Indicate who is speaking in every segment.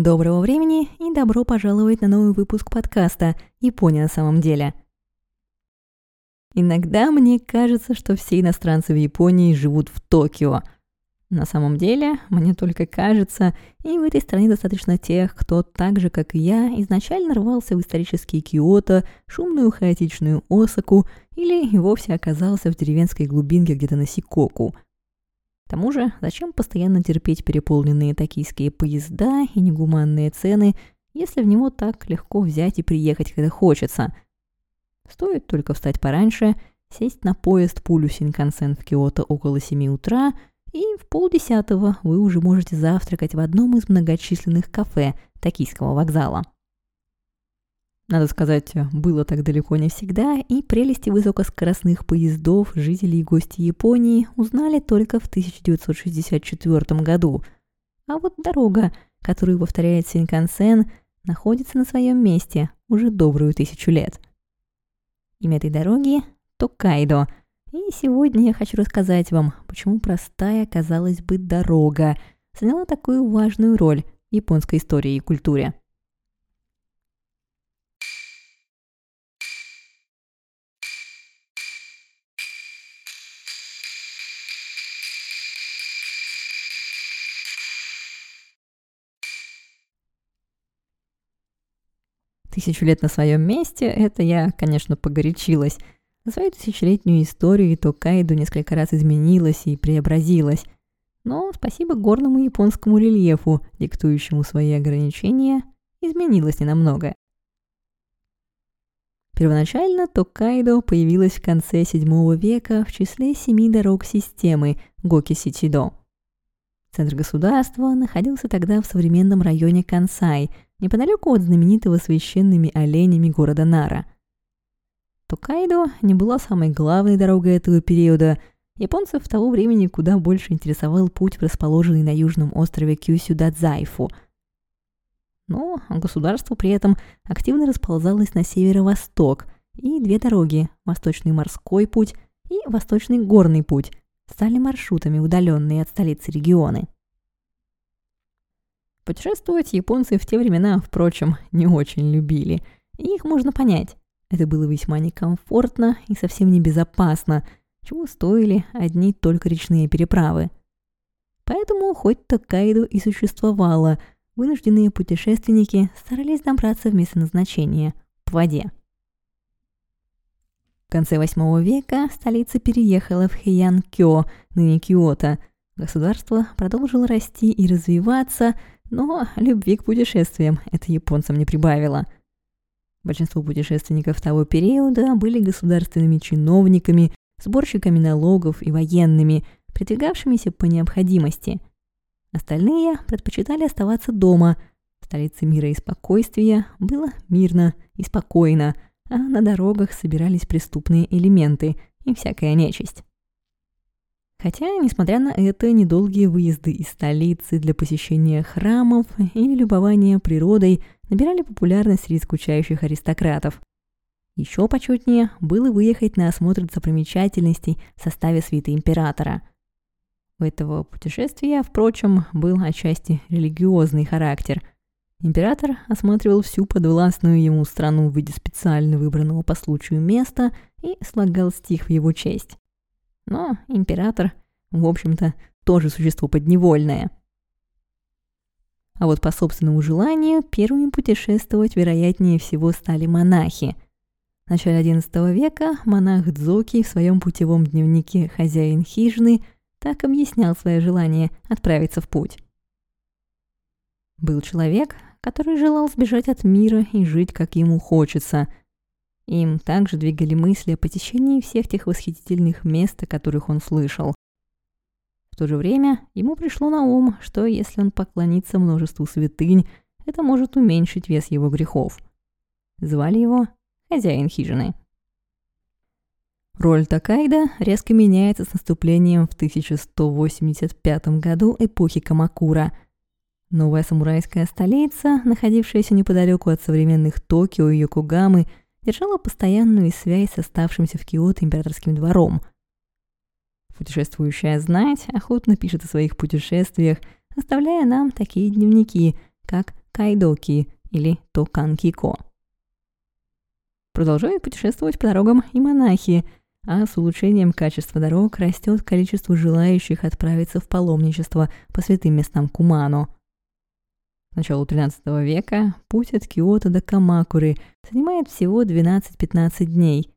Speaker 1: Доброго времени и добро пожаловать на новый выпуск подкаста «Япония на самом деле». Иногда мне кажется, что все иностранцы в Японии живут в Токио. На самом деле, мне только кажется, и в этой стране достаточно тех, кто так же, как и я, изначально рвался в исторический Киото, шумную хаотичную Осаку или и вовсе оказался в деревенской глубинке где-то на Сикоку – к тому же, зачем постоянно терпеть переполненные токийские поезда и негуманные цены, если в него так легко взять и приехать, когда хочется? Стоит только встать пораньше, сесть на поезд пулю Синкансен в Киото около 7 утра, и в полдесятого вы уже можете завтракать в одном из многочисленных кафе Токийского вокзала. Надо сказать, было так далеко не всегда, и прелести высокоскоростных поездов жители и гости Японии узнали только в 1964 году. А вот дорога, которую повторяет Синкансен, находится на своем месте уже добрую тысячу лет. Имя этой дороги – Токайдо. И сегодня я хочу рассказать вам, почему простая, казалось бы, дорога заняла такую важную роль в японской истории и культуре. Тысячу лет на своем месте, это я, конечно, погорячилась. За свою тысячелетнюю историю Токайду несколько раз изменилась и преобразилась. Но спасибо горному японскому рельефу, диктующему свои ограничения, изменилось ненамного. Первоначально Токайдо появилась в конце VII века в числе семи дорог системы Гоки-Сичидо. Центр государства находился тогда в современном районе Кансай – неподалеку от знаменитого священными оленями города Нара. Токайдо не была самой главной дорогой этого периода. Японцев того времени куда больше интересовал путь в расположенный на южном острове Кюсю-Дадзайфу. Но государство при этом активно расползалось на северо-восток, и две дороги – Восточный морской путь и Восточный горный путь – стали маршрутами, удаленные от столицы регионы – Путешествовать японцы в те времена, впрочем, не очень любили. И их можно понять. Это было весьма некомфортно и совсем небезопасно, чего стоили одни только речные переправы. Поэтому хоть Токайдо и существовало, вынужденные путешественники старались добраться в место назначения – по воде. В конце восьмого века столица переехала в Хэйян-Кё, ныне Киото. Государство продолжило расти и развиваться – но любви к путешествиям это японцам не прибавило. Большинство путешественников того периода были государственными чиновниками, сборщиками налогов и военными, придвигавшимися по необходимости. Остальные предпочитали оставаться дома. В столице мира и спокойствия было мирно и спокойно, а на дорогах собирались преступные элементы и всякая нечисть. Хотя, несмотря на это, недолгие выезды из столицы для посещения храмов или любования природой набирали популярность среди скучающих аристократов. Еще почетнее было выехать на осмотр достопримечательностей в составе свиты императора. У этого путешествия, впрочем, был отчасти религиозный характер. Император осматривал всю подвластную ему страну в виде специально выбранного по случаю места и слагал стих в его честь. Но император, в общем-то, тоже существо подневольное. А вот по собственному желанию первыми путешествовать, вероятнее всего, стали монахи. В начале XI века монах Дзоки в своем путевом дневнике «Хозяин хижины» так объяснял свое желание отправиться в путь. Был человек, который желал сбежать от мира и жить, как ему хочется – им также двигали мысли о посещении всех тех восхитительных мест, о которых он слышал. В то же время ему пришло на ум, что если он поклонится множеству святынь, это может уменьшить вес его грехов. Звали его хозяин хижины. Роль Такайда резко меняется с наступлением в 1185 году эпохи Камакура. Новая самурайская столица, находившаяся неподалеку от современных Токио и Йокогамы, держала постоянную связь с оставшимся в Киото императорским двором. Путешествующая знать охотно пишет о своих путешествиях, оставляя нам такие дневники, как Кайдоки или Токанкико. Продолжают путешествовать по дорогам и монахи, а с улучшением качества дорог растет количество желающих отправиться в паломничество по святым местам Кумано. С начала XIII века путь от Киото до Камакуры занимает всего 12-15 дней.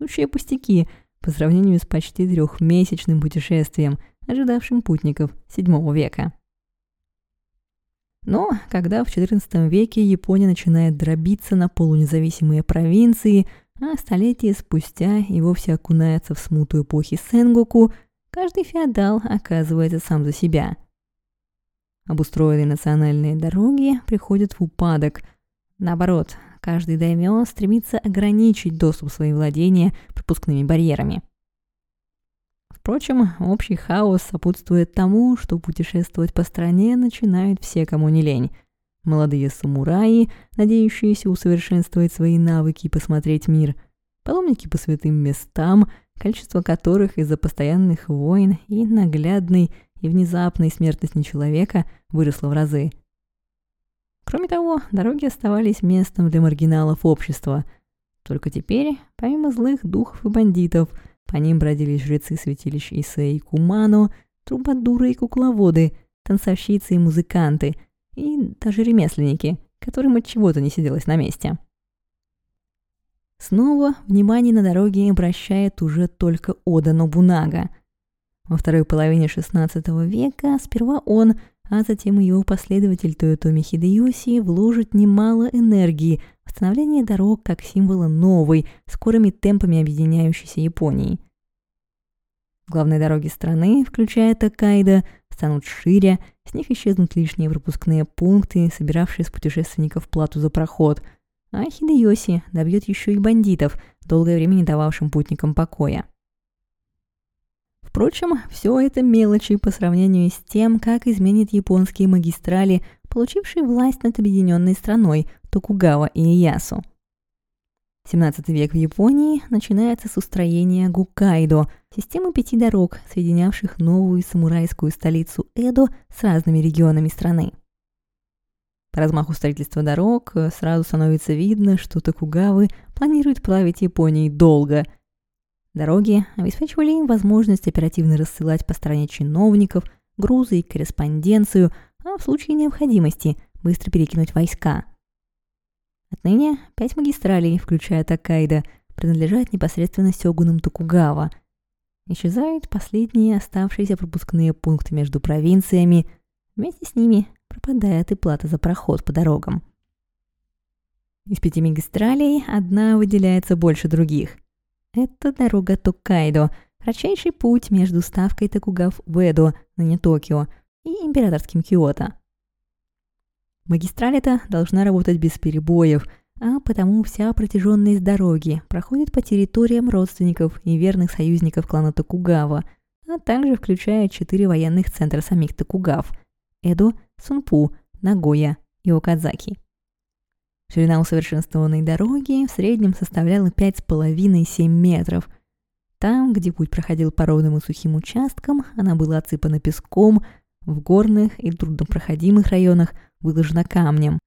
Speaker 1: Сущие пустяки по сравнению с почти трехмесячным путешествием, ожидавшим путников VII века. Но когда в XIV веке Япония начинает дробиться на полунезависимые провинции, а столетия спустя и вовсе окунается в смуту эпохи Сенгоку, каждый феодал оказывается сам за себя. Обустроенные национальные дороги приходят в упадок. Наоборот, каждый даймё стремится ограничить доступ в свои владения пропускными барьерами – Впрочем, общий хаос сопутствует тому, что путешествовать по стране начинают все, кому не лень. Молодые самураи, надеющиеся усовершенствовать свои навыки и посмотреть мир. Паломники по святым местам, количество которых из-за постоянных войн и наглядной и внезапной смертности человека выросло в разы. Кроме того, дороги оставались местом для маргиналов общества. Только теперь, помимо злых духов и бандитов – по ним бродили жрецы святилищ Исеи Кумано, трубадуры и кукловоды, танцовщицы и музыканты, и даже ремесленники, которым от чего-то не сиделось на месте. Снова внимание на дороге обращает уже только Ода Нобунага. Во второй половине XVI века сперва он, а затем и его последователь Тойотоми Хидеоси вложит немало энергии в становление дорог как символа новой, скорыми темпами объединяющейся Японии. Главные дороги страны, включая Токайдо, станут шире, с них исчезнут лишние пропускные пункты, собиравшие с путешественников плату за проход, а Хидеоси добьет еще и бандитов, долгое время не дававшим путникам покоя. Впрочем, все это мелочи по сравнению с тем, как изменит японские магистрали, получившие власть над объединенной страной Токугава и Иясу. 17 век в Японии начинается с устроения Гукайдо, системы пяти дорог, соединявших новую самурайскую столицу Эдо с разными регионами страны. По размаху строительства дорог э, сразу становится видно, что Токугавы планируют править Японией долго. Дороги обеспечивали им возможность оперативно рассылать по стране чиновников, грузы и корреспонденцию, а в случае необходимости быстро перекинуть войска – Отныне пять магистралей, включая Такайда, принадлежат непосредственно сёгунам Токугава. Исчезают последние оставшиеся пропускные пункты между провинциями, вместе с ними пропадает и плата за проход по дорогам. Из пяти магистралей одна выделяется больше других. Это дорога Токайдо, кратчайший путь между ставкой Токугав в Эдо, ныне Токио, и императорским Киото. Магистраль эта должна работать без перебоев, а потому вся протяженность дороги проходит по территориям родственников и верных союзников клана Токугава, а также включает четыре военных центра самих Токугав – Эдо, Сунпу, Нагоя и Окадзаки. Ширина усовершенствованной дороги в среднем составляла 5,5-7 метров. Там, где путь проходил по ровным и сухим участкам, она была отсыпана песком, в горных и труднопроходимых районах – выложена камнем.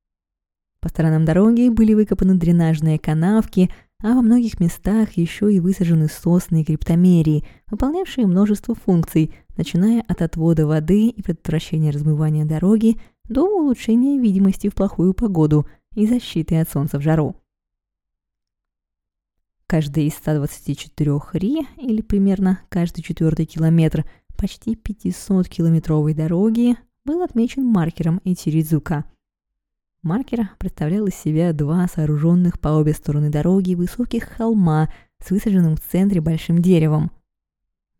Speaker 1: По сторонам дороги были выкопаны дренажные канавки, а во многих местах еще и высажены сосны и криптомерии, выполнявшие множество функций, начиная от отвода воды и предотвращения размывания дороги до улучшения видимости в плохую погоду и защиты от солнца в жару. Каждый из 124 ри, или примерно каждый четвертый километр почти 500-километровой дороги, был отмечен маркером Итиридзука. Маркер представлял из себя два сооруженных по обе стороны дороги высоких холма с высаженным в центре большим деревом.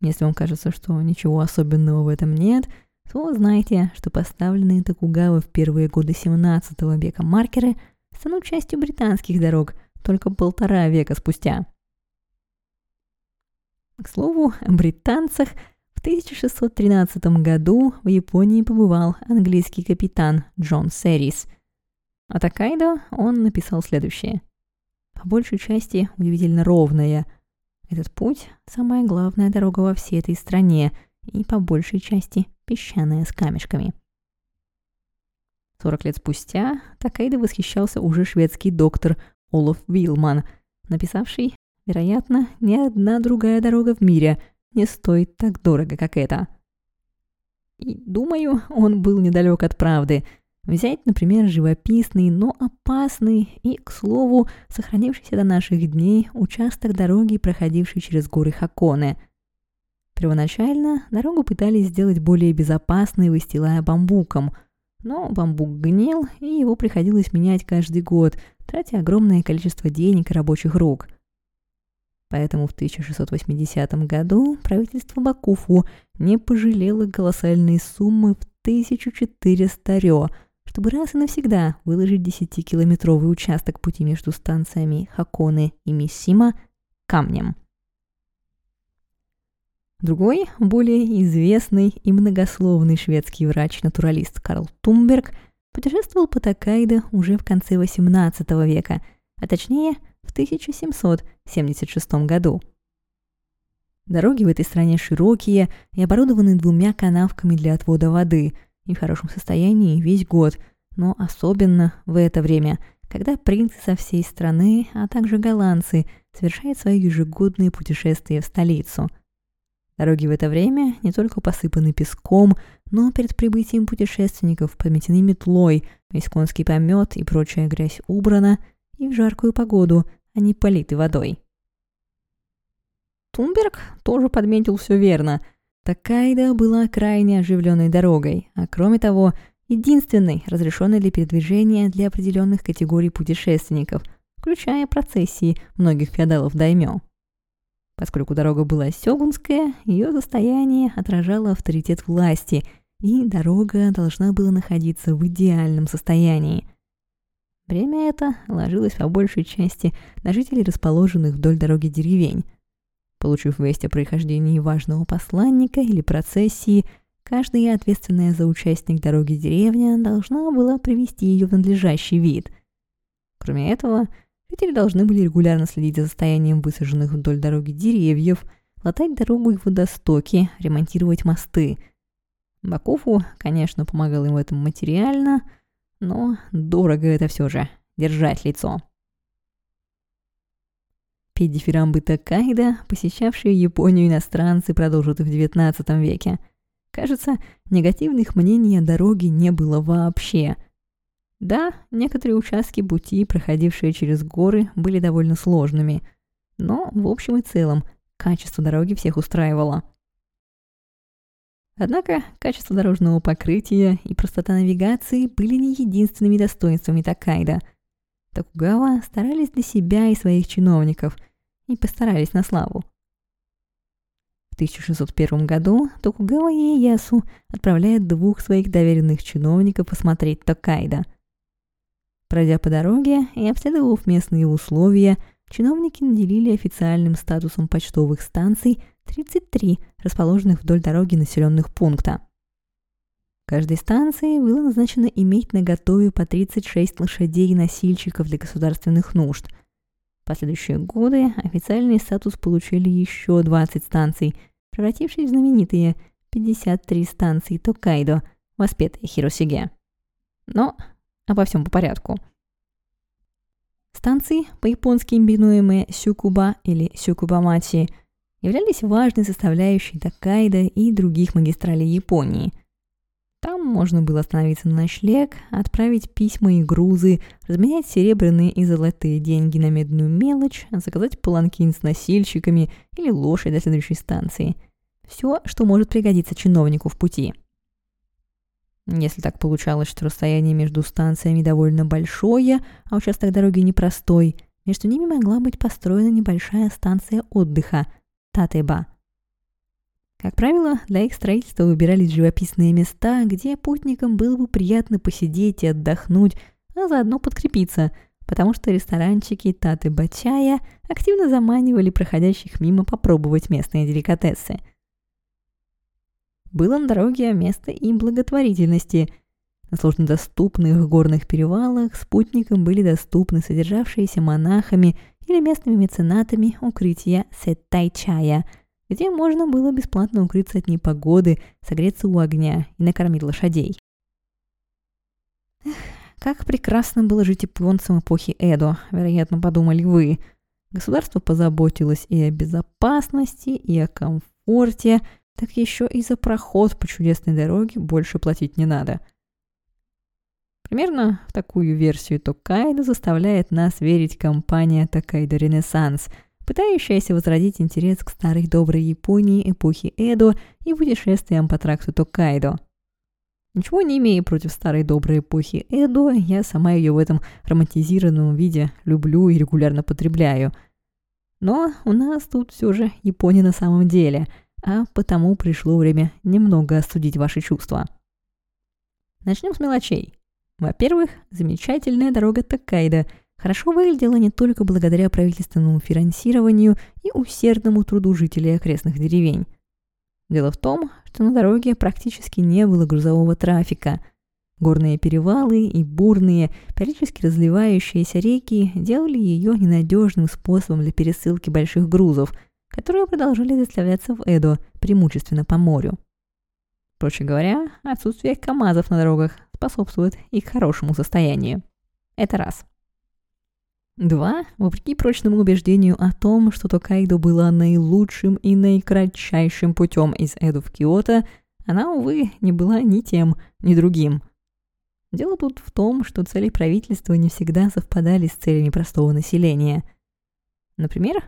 Speaker 1: Если вам кажется, что ничего особенного в этом нет, то знайте, что поставленные Токугава в первые годы 17 века маркеры станут частью британских дорог только полтора века спустя. К слову, о британцах – в 1613 году в Японии побывал английский капитан Джон Серрис. О Такайдо он написал следующее. По большей части удивительно ровная. Этот путь – самая главная дорога во всей этой стране и по большей части песчаная с камешками. 40 лет спустя Такайда восхищался уже шведский доктор Олаф Вилман, написавший, вероятно, ни одна другая дорога в мире не стоит так дорого, как эта. И, думаю, он был недалек от правды. Взять, например, живописный, но опасный и, к слову, сохранившийся до наших дней участок дороги, проходивший через горы Хаконе. Первоначально дорогу пытались сделать более безопасной, выстилая бамбуком – но бамбук гнил, и его приходилось менять каждый год, тратя огромное количество денег и рабочих рук. Поэтому в 1680 году правительство Бакуфу не пожалело колоссальные суммы в 1400 рё, чтобы раз и навсегда выложить 10-километровый участок пути между станциями Хаконы и Миссима камнем. Другой, более известный и многословный шведский врач-натуралист Карл Тумберг путешествовал по Такайдо уже в конце XVIII века, а точнее в 1776 году. Дороги в этой стране широкие и оборудованы двумя канавками для отвода воды и в хорошем состоянии весь год, но особенно в это время, когда принцы со всей страны, а также голландцы совершают свои ежегодные путешествия в столицу – Дороги в это время не только посыпаны песком, но перед прибытием путешественников пометены метлой, весь конский помет и прочая грязь убрана, и в жаркую погоду они политы водой. Тумберг тоже подметил все верно. Такайда была крайне оживленной дорогой, а кроме того, единственной, разрешенной для передвижения для определенных категорий путешественников, включая процессии многих феодалов даймё. Поскольку дорога была сёгунская, ее состояние отражало авторитет власти, и дорога должна была находиться в идеальном состоянии. Время это ложилось по большей части на жителей расположенных вдоль дороги деревень. Получив весть о происхождении важного посланника или процессии, каждая ответственная за участник дороги деревня должна была привести ее в надлежащий вид. Кроме этого, Жители должны были регулярно следить за состоянием высаженных вдоль дороги деревьев, латать дорогу и водостоки, ремонтировать мосты. Бакову, конечно, помогал им в этом материально, но дорого это все же – держать лицо. Петь дифирамбы Такайда, посещавшие Японию иностранцы, продолжат и в XIX веке. Кажется, негативных мнений о дороге не было вообще – да, некоторые участки пути, проходившие через горы, были довольно сложными, но в общем и целом качество дороги всех устраивало. Однако качество дорожного покрытия и простота навигации были не единственными достоинствами Такайда. Токугава старались для себя и своих чиновников и постарались на славу. В 1601 году Токугава Иеясу отправляет двух своих доверенных чиновников посмотреть Токайда – Пройдя по дороге и обследовав местные условия, чиновники наделили официальным статусом почтовых станций 33 расположенных вдоль дороги населенных пункта. Каждой станции было назначено иметь на готове по 36 лошадей и носильщиков для государственных нужд. В последующие годы официальный статус получили еще 20 станций, превратившись в знаменитые 53 станции Токайдо, воспетые Хиросиге. Но Обо всем по порядку. Станции, по-японски именуемые Сюкуба или Сюкубамачи, являлись важной составляющей Такайда и других магистралей Японии. Там можно было остановиться на ночлег, отправить письма и грузы, разменять серебряные и золотые деньги на медную мелочь, заказать паланкин с носильщиками или лошадь до следующей станции. Все, что может пригодиться чиновнику в пути – если так получалось, что расстояние между станциями довольно большое, а участок дороги непростой, между ними могла быть построена небольшая станция отдыха – Татеба. Как правило, для их строительства выбирались живописные места, где путникам было бы приятно посидеть и отдохнуть, а заодно подкрепиться, потому что ресторанчики Татеба чая активно заманивали проходящих мимо попробовать местные деликатесы – было на дороге место и благотворительности. На сложнодоступных горных перевалах спутникам были доступны содержавшиеся монахами или местными меценатами укрытия Сеттай-чая, где можно было бесплатно укрыться от непогоды, согреться у огня и накормить лошадей. Эх, как прекрасно было жить японцам эпохи Эдо, вероятно, подумали вы. Государство позаботилось и о безопасности, и о комфорте, так еще и за проход по чудесной дороге больше платить не надо. Примерно в такую версию Токайдо заставляет нас верить компания Токайдо Ренессанс, пытающаяся возродить интерес к старой доброй Японии эпохи Эдо и путешествиям по тракту Токайдо. Ничего не имея против старой доброй эпохи Эдо, я сама ее в этом романтизированном виде люблю и регулярно потребляю. Но у нас тут все же Япония на самом деле – а потому пришло время немного остудить ваши чувства. Начнем с мелочей. Во-первых, замечательная дорога Такайда хорошо выглядела не только благодаря правительственному финансированию и усердному труду жителей окрестных деревень. Дело в том, что на дороге практически не было грузового трафика. Горные перевалы и бурные, периодически разливающиеся реки делали ее ненадежным способом для пересылки больших грузов – которые продолжали доставляться в Эдо, преимущественно по морю. Проще говоря, отсутствие КАМАЗов на дорогах способствует их хорошему состоянию. Это раз. Два. Вопреки прочному убеждению о том, что Токайдо была наилучшим и наикратчайшим путем из Эду в Киото, она, увы, не была ни тем, ни другим. Дело тут в том, что цели правительства не всегда совпадали с целями простого населения. Например,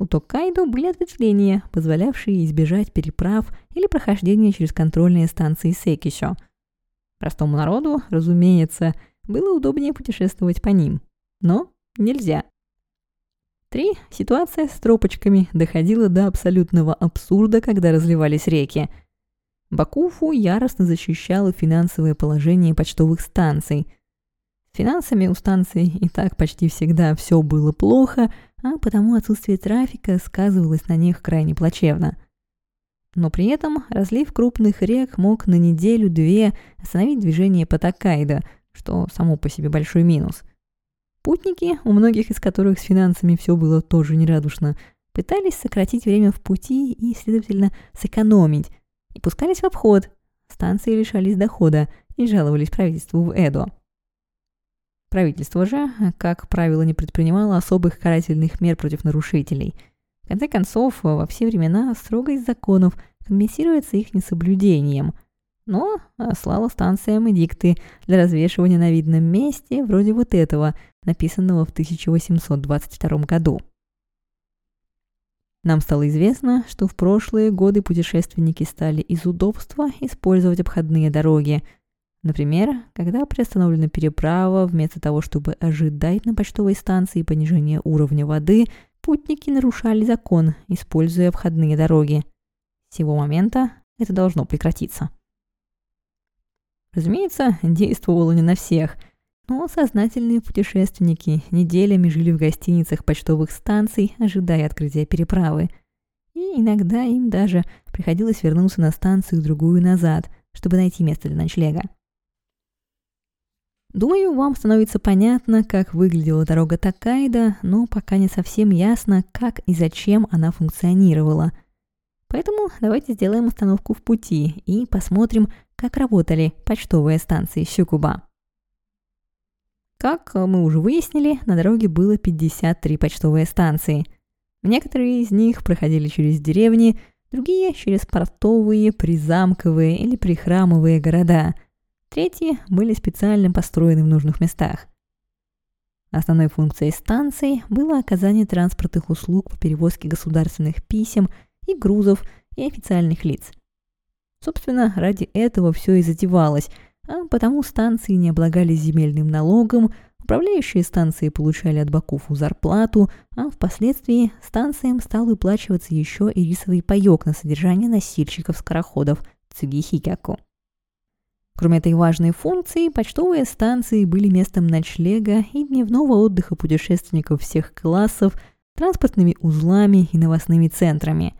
Speaker 1: у Токайдо были ответвления, позволявшие избежать переправ или прохождения через контрольные станции Секишо. Простому народу, разумеется, было удобнее путешествовать по ним. Но нельзя. Три. Ситуация с тропочками доходила до абсолютного абсурда, когда разливались реки. Бакуфу яростно защищала финансовое положение почтовых станций. С финансами у станций и так почти всегда все было плохо – а потому отсутствие трафика сказывалось на них крайне плачевно. Но при этом разлив крупных рек мог на неделю-две остановить движение по Такайдо, что само по себе большой минус. Путники, у многих из которых с финансами все было тоже нерадушно, пытались сократить время в пути и, следовательно, сэкономить, и пускались в обход. Станции лишались дохода и жаловались правительству в Эдо. Правительство же, как правило, не предпринимало особых карательных мер против нарушителей. В конце концов, во все времена строгость законов компенсируется их несоблюдением, но слала станциям эдикты для развешивания на видном месте, вроде вот этого, написанного в 1822 году. Нам стало известно, что в прошлые годы путешественники стали из удобства использовать обходные дороги – Например, когда приостановлена переправа, вместо того, чтобы ожидать на почтовой станции понижения уровня воды, путники нарушали закон, используя обходные дороги. С сего момента это должно прекратиться. Разумеется, действовало не на всех, но сознательные путешественники неделями жили в гостиницах почтовых станций, ожидая открытия переправы. И иногда им даже приходилось вернуться на станцию другую назад, чтобы найти место для ночлега. Думаю, вам становится понятно, как выглядела дорога Такайда, но пока не совсем ясно, как и зачем она функционировала. Поэтому давайте сделаем остановку в пути и посмотрим, как работали почтовые станции Щукуба. Как мы уже выяснили, на дороге было 53 почтовые станции. Некоторые из них проходили через деревни, другие через портовые, призамковые или прихрамовые города – Третьи были специально построены в нужных местах. Основной функцией станций было оказание транспортных услуг по перевозке государственных писем и грузов и официальных лиц. Собственно, ради этого все и затевалось, а потому станции не облагались земельным налогом, управляющие станции получали от Бакуфу зарплату, а впоследствии станциям стал выплачиваться еще и рисовый паек на содержание носильщиков-скороходов Цугихикяку. Кроме этой важной функции, почтовые станции были местом ночлега и дневного отдыха путешественников всех классов, транспортными узлами и новостными центрами.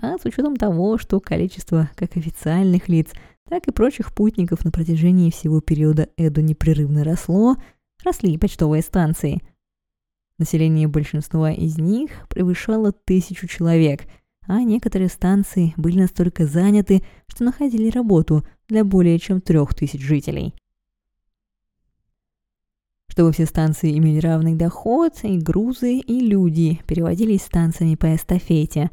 Speaker 1: А с учетом того, что количество как официальных лиц, так и прочих путников на протяжении всего периода Эду непрерывно росло, росли и почтовые станции. Население большинства из них превышало тысячу человек, а некоторые станции были настолько заняты, что находили работу – для более чем трех тысяч жителей. чтобы все станции имели равный доход, и грузы, и люди переводились станциями по эстафете.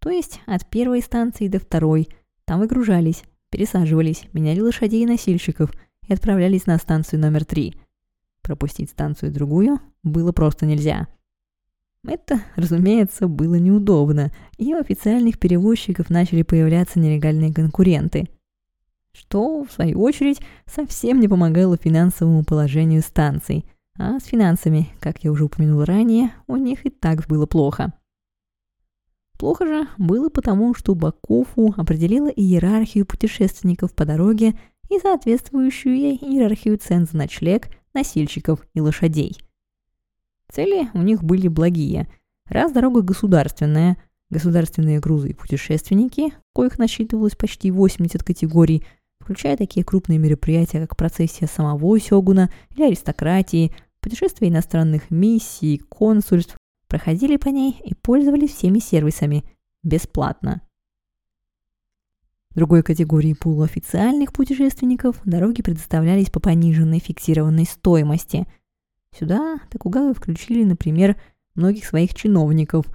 Speaker 1: То есть от первой станции до второй. Там выгружались, пересаживались, меняли лошадей и носильщиков и отправлялись на станцию номер три. Пропустить станцию другую было просто нельзя. Это, разумеется, было неудобно, и у официальных перевозчиков начали появляться нелегальные конкуренты – что, в свою очередь, совсем не помогало финансовому положению станций, а с финансами, как я уже упомянул ранее, у них и так было плохо. Плохо же было потому, что Бакофу определила иерархию путешественников по дороге и соответствующую ей иерархию цен за ночлег, носильщиков и лошадей. Цели у них были благие. Раз дорога государственная, государственные грузы и путешественники, коих насчитывалось почти 80 категорий – включая такие крупные мероприятия, как процессия самого сёгуна или аристократии, путешествия иностранных миссий, консульств, проходили по ней и пользовались всеми сервисами бесплатно. Другой категории пула официальных путешественников дороги предоставлялись по пониженной фиксированной стоимости. Сюда Токугавы включили, например, многих своих чиновников,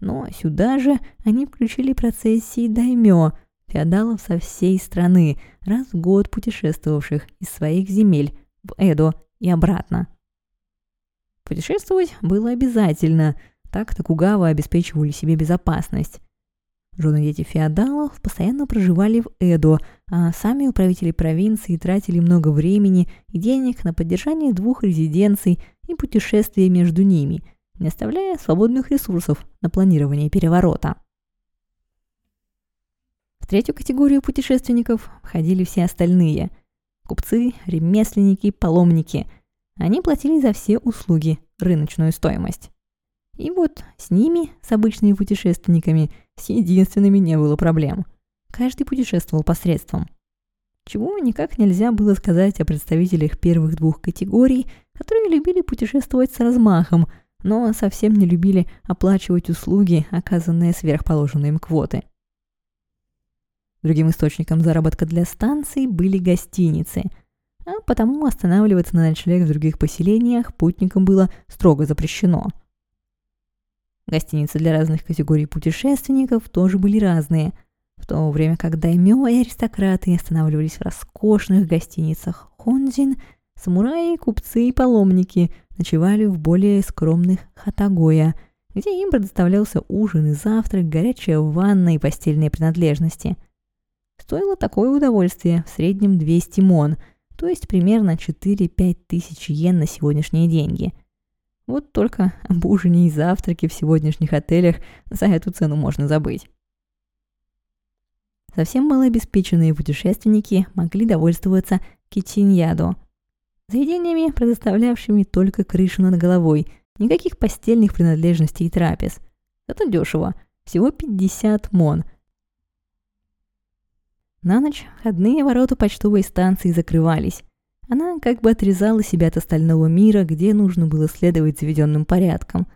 Speaker 1: но сюда же они включили процессии даймё – феодалов со всей страны, раз в год путешествовавших из своих земель в Эдо и обратно. Путешествовать было обязательно, так Токугава обеспечивали себе безопасность. Жены дети феодалов постоянно проживали в Эдо, а сами управители провинции тратили много времени и денег на поддержание двух резиденций и путешествия между ними, не оставляя свободных ресурсов на планирование переворота. В третью категорию путешественников входили все остальные – купцы, ремесленники, паломники. Они платили за все услуги рыночную стоимость. И вот с ними, с обычными путешественниками, с единственными не было проблем. Каждый путешествовал посредством. Чего никак нельзя было сказать о представителях первых двух категорий, которые любили путешествовать с размахом, но совсем не любили оплачивать услуги, оказанные сверхположенной им квоты – Другим источником заработка для станций были гостиницы, а потому останавливаться на ночлег в других поселениях путникам было строго запрещено. Гостиницы для разных категорий путешественников тоже были разные, в то время как даймё и аристократы останавливались в роскошных гостиницах Хонзин, самураи, купцы и паломники ночевали в более скромных хатагоя, где им предоставлялся ужин и завтрак, горячая ванна и постельные принадлежности – Стоило такое удовольствие в среднем 200 мон, то есть примерно 4-5 тысяч йен на сегодняшние деньги. Вот только об ужине и завтраке в сегодняшних отелях за эту цену можно забыть. Совсем малообеспеченные путешественники могли довольствоваться китиньядо, заведениями, предоставлявшими только крышу над головой, никаких постельных принадлежностей и трапез. Это дешево, всего 50 мон – на ночь входные ворота почтовой станции закрывались. Она как бы отрезала себя от остального мира, где нужно было следовать заведенным порядкам.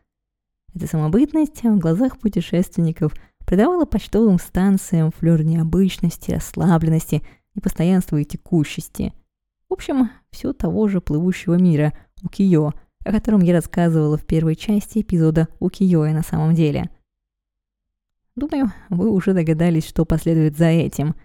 Speaker 1: Эта самобытность в глазах путешественников придавала почтовым станциям флёр необычности, расслабленности, непостоянства и текущести. В общем, все того же плывущего мира, Укиё, о котором я рассказывала в первой части эпизода Укиёя на самом деле. Думаю, вы уже догадались, что последует за этим –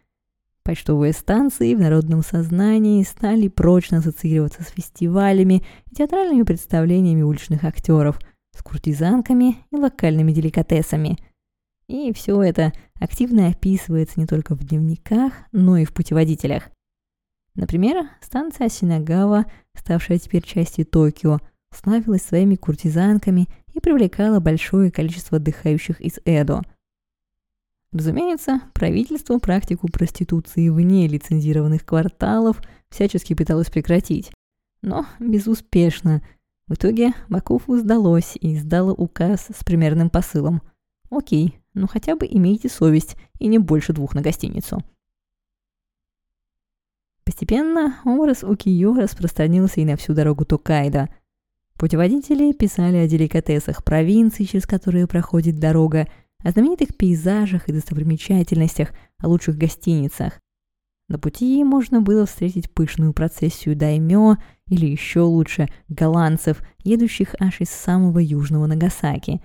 Speaker 1: Почтовые станции в народном сознании стали прочно ассоциироваться с фестивалями и театральными представлениями уличных актеров, с куртизанками и локальными деликатесами. И все это активно описывается не только в дневниках, но и в путеводителях. Например, станция Синагава, ставшая теперь частью Токио, славилась своими куртизанками и привлекала большое количество отдыхающих из Эдо – Разумеется, правительство практику проституции вне лицензированных кварталов всячески пыталось прекратить, но безуспешно. В итоге Бакову сдалось и издало указ с примерным посылом. Окей, ну хотя бы имейте совесть и не больше двух на гостиницу. Постепенно образ Укиё распространился и на всю дорогу Токайда. Путеводители писали о деликатесах провинций, через которые проходит дорога, о знаменитых пейзажах и достопримечательностях, о лучших гостиницах. На пути можно было встретить пышную процессию даймё или еще лучше голландцев, едущих аж из самого южного Нагасаки.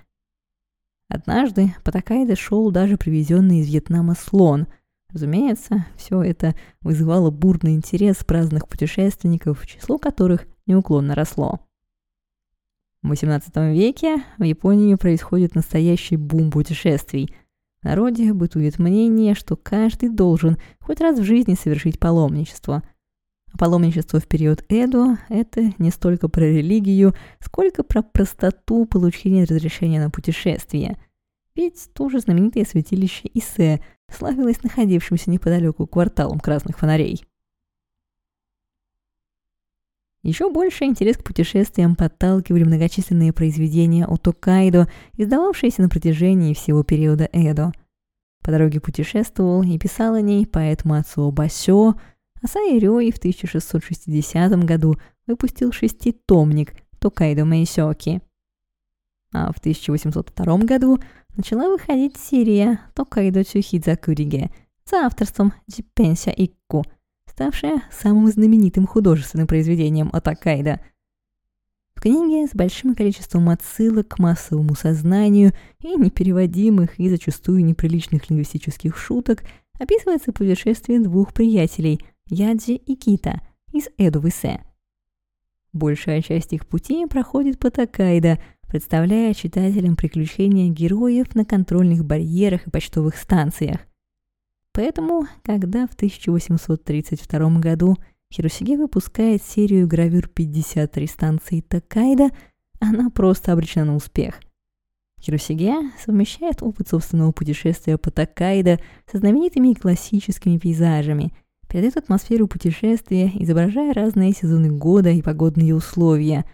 Speaker 1: Однажды по Такайдо шел даже привезенный из Вьетнама слон. Разумеется, все это вызывало бурный интерес праздных путешественников, число которых неуклонно росло. В XVIII веке в Японии происходит настоящий бум путешествий. В народе бытует мнение, что каждый должен хоть раз в жизни совершить паломничество. А паломничество в период Эдо – это не столько про религию, сколько про простоту получения разрешения на путешествие. Ведь тоже знаменитое святилище Исе славилось находившимся неподалеку кварталом красных фонарей. Еще больше интерес к путешествиям подталкивали многочисленные произведения о Токайдо, издававшиеся на протяжении всего периода Эдо. По дороге путешествовал и писал о ней поэт Мацуо Басё, а Саи Рёи в 1660 году выпустил шеститомник Токайдо Мэйсёки. А в 1802 году начала выходить серия Токайдо Цюхидзакуриге за авторством Джипенся Икку – ставшая самым знаменитым художественным произведением Атакайда. В книге с большим количеством отсылок к массовому сознанию и непереводимых и зачастую неприличных лингвистических шуток описывается путешествие двух приятелей Яджи и Кита из Эдувисе. Большая часть их пути проходит по Такайда, представляя читателям приключения героев на контрольных барьерах и почтовых станциях. Поэтому, когда в 1832 году Хиросиге выпускает серию гравюр 53 станции Такайда, она просто обречена на успех. Хиросиге совмещает опыт собственного путешествия по Такайда со знаменитыми классическими пейзажами, передает атмосферу путешествия, изображая разные сезоны года и погодные условия.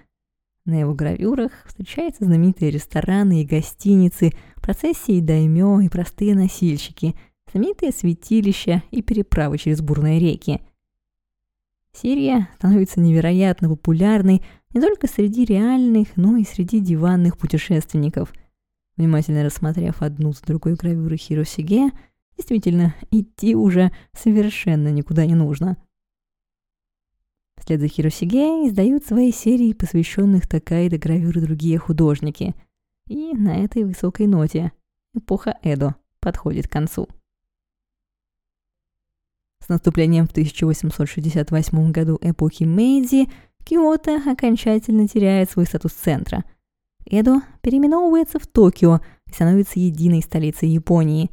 Speaker 1: На его гравюрах встречаются знаменитые рестораны и гостиницы, процессии даймё и простые носильщики – знаменитые святилища и переправы через бурные реки. Сирия становится невероятно популярной не только среди реальных, но и среди диванных путешественников. Внимательно рассмотрев одну с другой гравюры Хиросиге, действительно, идти уже совершенно никуда не нужно. Вслед за Хиросиге издают свои серии, посвященных Такайдо гравюры другие художники. И на этой высокой ноте эпоха Эдо подходит к концу. С наступлением в 1868 году эпохи Мэйдзи Киото окончательно теряет свой статус центра. Эдо переименовывается в Токио и становится единой столицей Японии.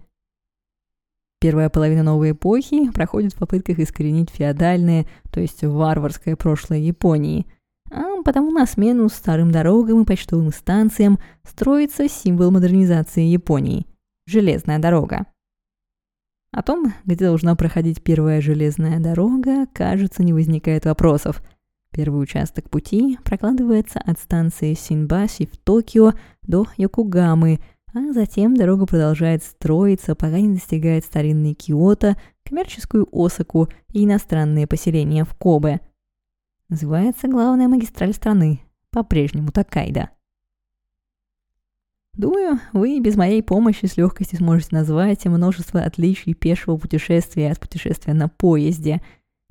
Speaker 1: Первая половина новой эпохи проходит в попытках искоренить феодальное, то есть варварское прошлое Японии. А потому на смену старым дорогам и почтовым станциям строится символ модернизации Японии – железная дорога. О том, где должна проходить первая железная дорога, кажется, не возникает вопросов. Первый участок пути прокладывается от станции Синбаси в Токио до Йокогамы, а затем дорога продолжает строиться, пока не достигает старинный Киото, коммерческую Осаку и иностранные поселения в Кобе. Называется главная магистраль страны, по-прежнему Такайда. Думаю, вы без моей помощи с легкостью сможете назвать множество отличий пешего путешествия от путешествия на поезде.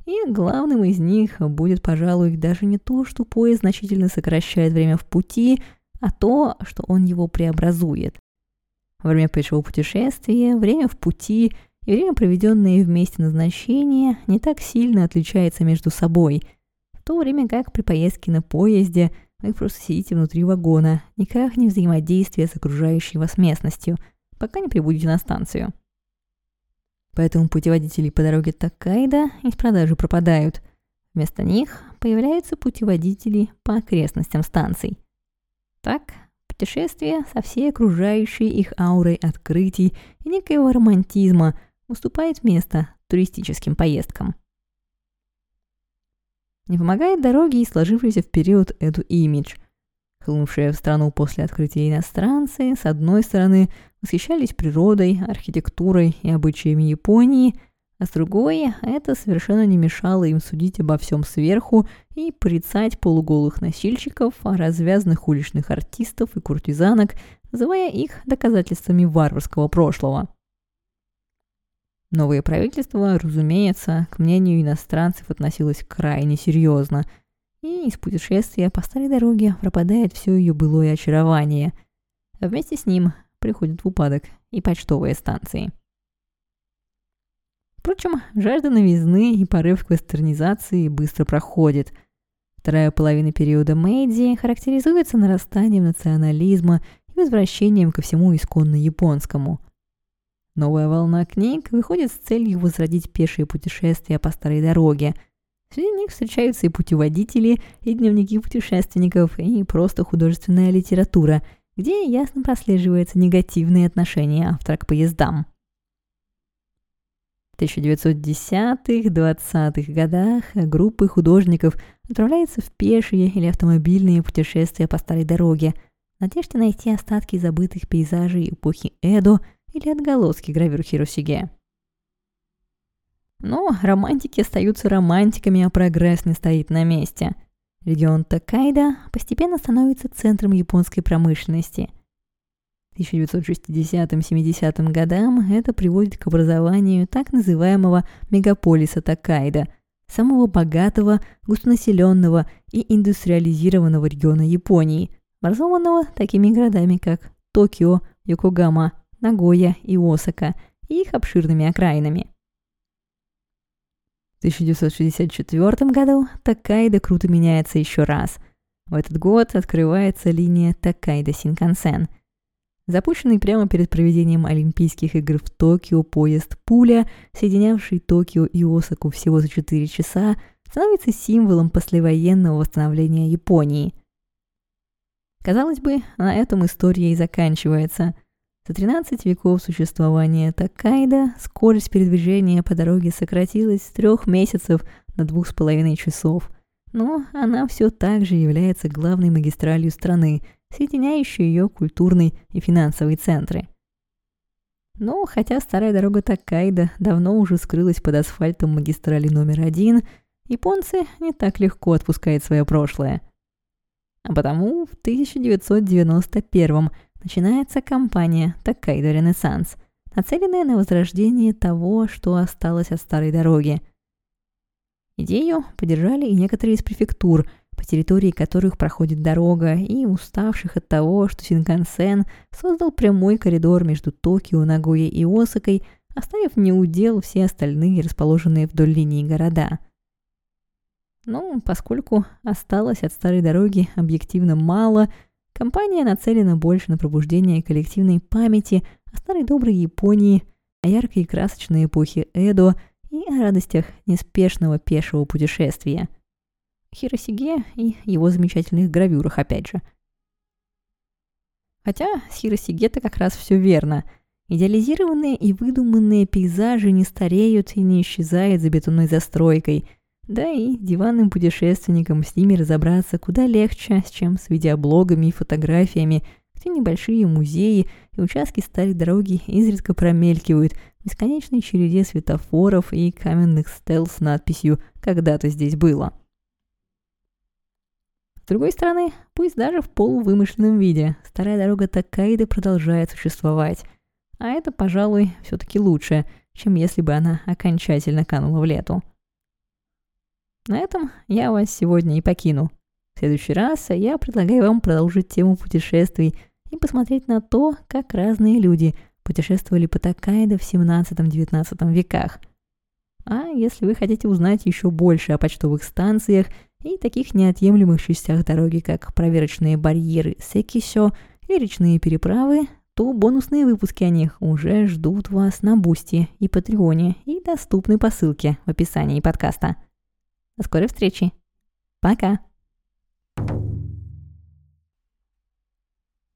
Speaker 1: И главным из них будет, пожалуй, даже не то, что поезд значительно сокращает время в пути, а то, что он его преобразует. Во время пешего путешествия время в пути и время, проведенное вместе назначения, не так сильно отличается между собой, в то время как при поездке на поезде – вы просто сидите внутри вагона, никак не взаимодействуя с окружающей вас местностью, пока не прибудете на станцию. Поэтому путеводители по дороге Такайда из продажи пропадают. Вместо них появляются путеводители по окрестностям станций. Так, путешествие со всей окружающей их аурой открытий и некоего романтизма уступает место туристическим поездкам. Не помогает дороге и сложившийся в период эту имидж. Хлынувшие в страну после открытия иностранцы, с одной стороны, восхищались природой, архитектурой и обычаями Японии, а с другой, это совершенно не мешало им судить обо всем сверху и порицать полуголых носильщиков, а развязанных уличных артистов и куртизанок, называя их доказательствами варварского прошлого. Новое правительство, разумеется, к мнению иностранцев относилось крайне серьезно. и из путешествия по старой дороге пропадает все ее былое очарование. А вместе с ним приходят в упадок и почтовые станции. Впрочем, жажда новизны и порыв к вестернизации быстро проходит. Вторая половина периода Мэйдзи характеризуется нарастанием национализма и возвращением ко всему исконно японскому. Новая волна книг выходит с целью возродить пешие путешествия по старой дороге. Среди них встречаются и путеводители, и дневники путешественников, и просто художественная литература, где ясно прослеживается негативное отношение автора к поездам. 1910-20-х годах группы художников отправляются в пешие или автомобильные путешествия по старой дороге в надежде найти остатки забытых пейзажей эпохи Эдо или отголоски гравюр Хиросиге. Но романтики остаются романтиками, а прогресс не стоит на месте. Регион Токайдо постепенно становится центром японской промышленности – 1960-70 годам это приводит к образованию так называемого мегаполиса Такайда, самого богатого, густонаселенного и индустриализированного региона Японии, образованного такими городами, как Токио, Йокогама, Нагоя и Осака, и их обширными окраинами. В 1964 году Такайда круто меняется еще раз. В этот год открывается линия Такайда-Синкансен – Запущенный прямо перед проведением Олимпийских игр в Токио поезд «Пуля», соединявший Токио и Осаку всего за 4 часа, становится символом послевоенного восстановления Японии. Казалось бы, на этом история и заканчивается. За 13 веков существования Такайда скорость передвижения по дороге сократилась с трех месяцев на двух с половиной часов, но она все так же является главной магистралью страны – соединяющие ее культурный и финансовые центры. Но хотя старая дорога Такайда давно уже скрылась под асфальтом магистрали номер один, японцы не так легко отпускают свое прошлое. А потому в 1991 начинается кампания «Такайда Ренессанс», нацеленная на возрождение того, что осталось от старой дороги. Идею поддержали и некоторые из префектур – по территории которых проходит дорога, и уставших от того, что Синкансен создал прямой коридор между Токио, Нагоей и Осакой, оставив неудел все остальные расположенные вдоль линии города. Но поскольку осталось от старой дороги объективно мало, компания нацелена больше на пробуждение коллективной памяти о старой доброй Японии, о яркой и красочной эпохе Эдо и о радостях неспешного пешего путешествия – Хиросиге и его замечательных гравюрах опять же. Хотя с Хиросиге-то как раз все верно. Идеализированные и выдуманные пейзажи не стареют и не исчезают за бетонной застройкой. Да и диванным путешественникам с ними разобраться куда легче, чем с видеоблогами и фотографиями, где небольшие музеи и участки старой дороги изредка промелькивают в бесконечной череде светофоров и каменных стел с надписью «Когда-то здесь было». С другой стороны, пусть даже в полувымышленном виде, старая дорога Такаиды продолжает существовать. А это, пожалуй, все-таки лучше, чем если бы она окончательно канула в лету. На этом я вас сегодня и покину. В следующий раз я предлагаю вам продолжить тему путешествий и посмотреть на то, как разные люди путешествовали по Токайдо в 17-19 веках. А если вы хотите узнать еще больше о почтовых станциях – и таких неотъемлемых частях дороги, как проверочные барьеры Секисё и речные переправы, то бонусные выпуски о них уже ждут вас на Бусти и Патреоне и доступны по ссылке в описании подкаста. До скорой встречи. Пока!